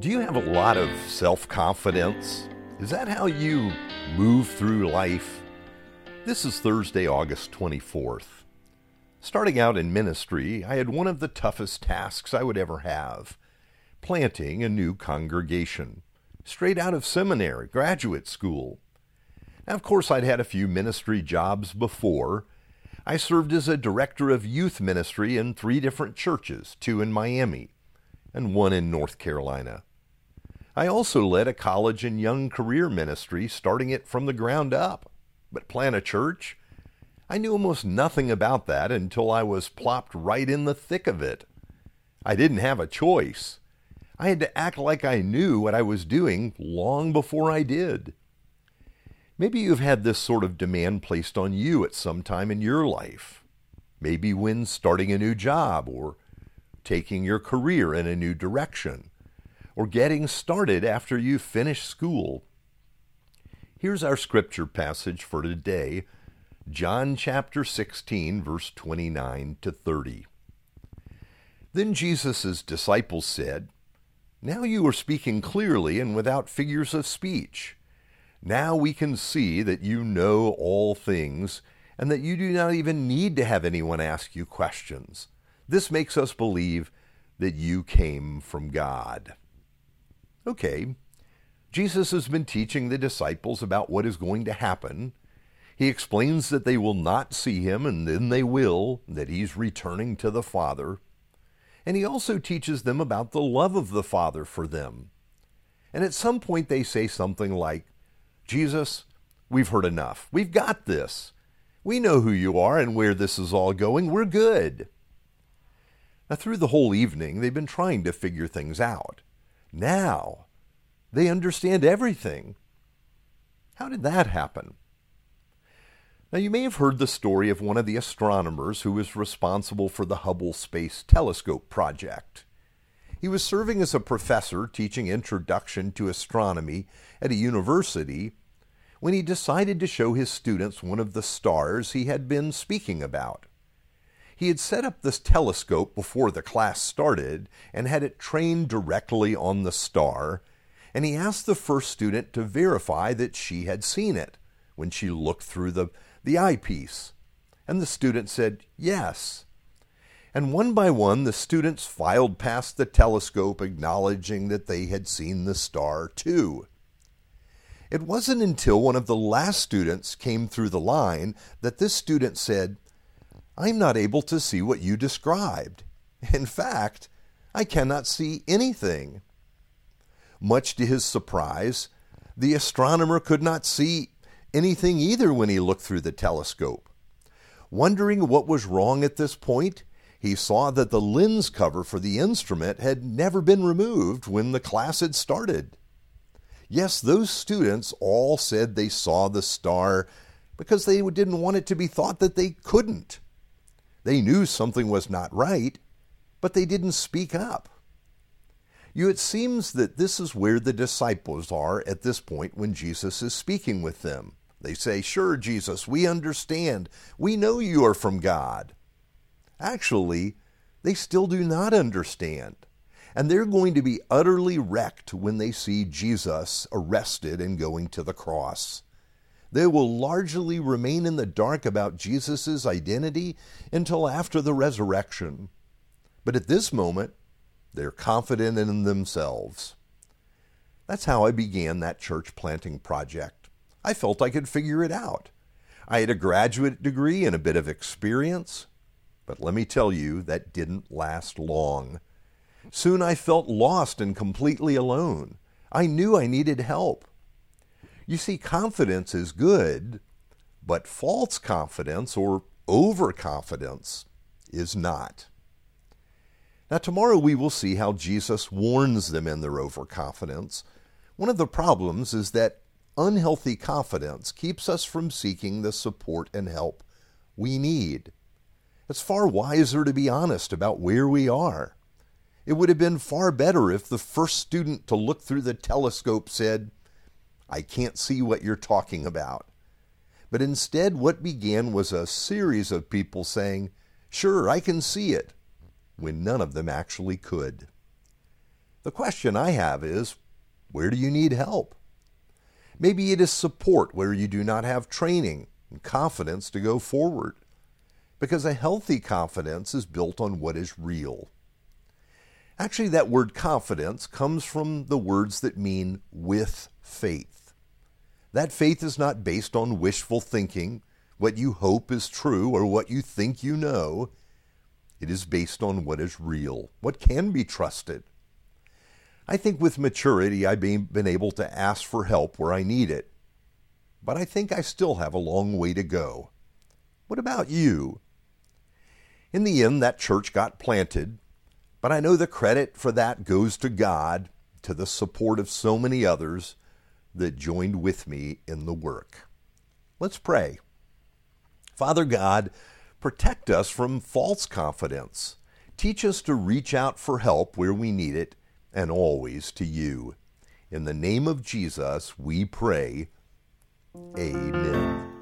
Do you have a lot of self confidence? Is that how you move through life? This is Thursday, August 24th. Starting out in ministry, I had one of the toughest tasks I would ever have planting a new congregation, straight out of seminary, graduate school. Now, of course, I'd had a few ministry jobs before. I served as a director of youth ministry in three different churches, two in Miami and one in North Carolina. I also led a college and young career ministry, starting it from the ground up. But plan a church? I knew almost nothing about that until I was plopped right in the thick of it. I didn't have a choice. I had to act like I knew what I was doing long before I did. Maybe you've had this sort of demand placed on you at some time in your life. Maybe when starting a new job or taking your career in a new direction, or getting started after you finish school. Here's our scripture passage for today John chapter 16, verse 29 to 30. Then Jesus' disciples said, Now you are speaking clearly and without figures of speech. Now we can see that you know all things, and that you do not even need to have anyone ask you questions. This makes us believe that you came from God. Okay, Jesus has been teaching the disciples about what is going to happen. He explains that they will not see him, and then they will, that he's returning to the Father. And he also teaches them about the love of the Father for them. And at some point they say something like, Jesus, we've heard enough. We've got this. We know who you are and where this is all going. We're good. Now, through the whole evening, they've been trying to figure things out. Now, they understand everything. How did that happen? Now, you may have heard the story of one of the astronomers who was responsible for the Hubble Space Telescope project. He was serving as a professor teaching introduction to astronomy at a university when he decided to show his students one of the stars he had been speaking about. He had set up this telescope before the class started and had it trained directly on the star, and he asked the first student to verify that she had seen it when she looked through the, the eyepiece. And the student said, Yes. And one by one, the students filed past the telescope, acknowledging that they had seen the star too. It wasn't until one of the last students came through the line that this student said, I'm not able to see what you described. In fact, I cannot see anything. Much to his surprise, the astronomer could not see anything either when he looked through the telescope. Wondering what was wrong at this point, he saw that the lens cover for the instrument had never been removed when the class had started. Yes, those students all said they saw the star because they didn't want it to be thought that they couldn't. They knew something was not right, but they didn't speak up. You, it seems that this is where the disciples are at this point when Jesus is speaking with them. They say, Sure, Jesus, we understand. We know you are from God. Actually, they still do not understand. And they're going to be utterly wrecked when they see Jesus arrested and going to the cross. They will largely remain in the dark about Jesus' identity until after the resurrection. But at this moment, they're confident in themselves. That's how I began that church planting project. I felt I could figure it out. I had a graduate degree and a bit of experience, but let me tell you, that didn't last long. Soon I felt lost and completely alone. I knew I needed help. You see, confidence is good, but false confidence or overconfidence is not. Now, tomorrow we will see how Jesus warns them in their overconfidence. One of the problems is that unhealthy confidence keeps us from seeking the support and help we need. It's far wiser to be honest about where we are. It would have been far better if the first student to look through the telescope said, I can't see what you're talking about. But instead, what began was a series of people saying, Sure, I can see it, when none of them actually could. The question I have is where do you need help? Maybe it is support where you do not have training and confidence to go forward. Because a healthy confidence is built on what is real. Actually, that word confidence comes from the words that mean with faith. That faith is not based on wishful thinking, what you hope is true, or what you think you know. It is based on what is real, what can be trusted. I think with maturity, I've been able to ask for help where I need it. But I think I still have a long way to go. What about you? In the end, that church got planted, but I know the credit for that goes to God, to the support of so many others that joined with me in the work. Let's pray. Father God, protect us from false confidence. Teach us to reach out for help where we need it and always to you. In the name of Jesus, we pray. Amen.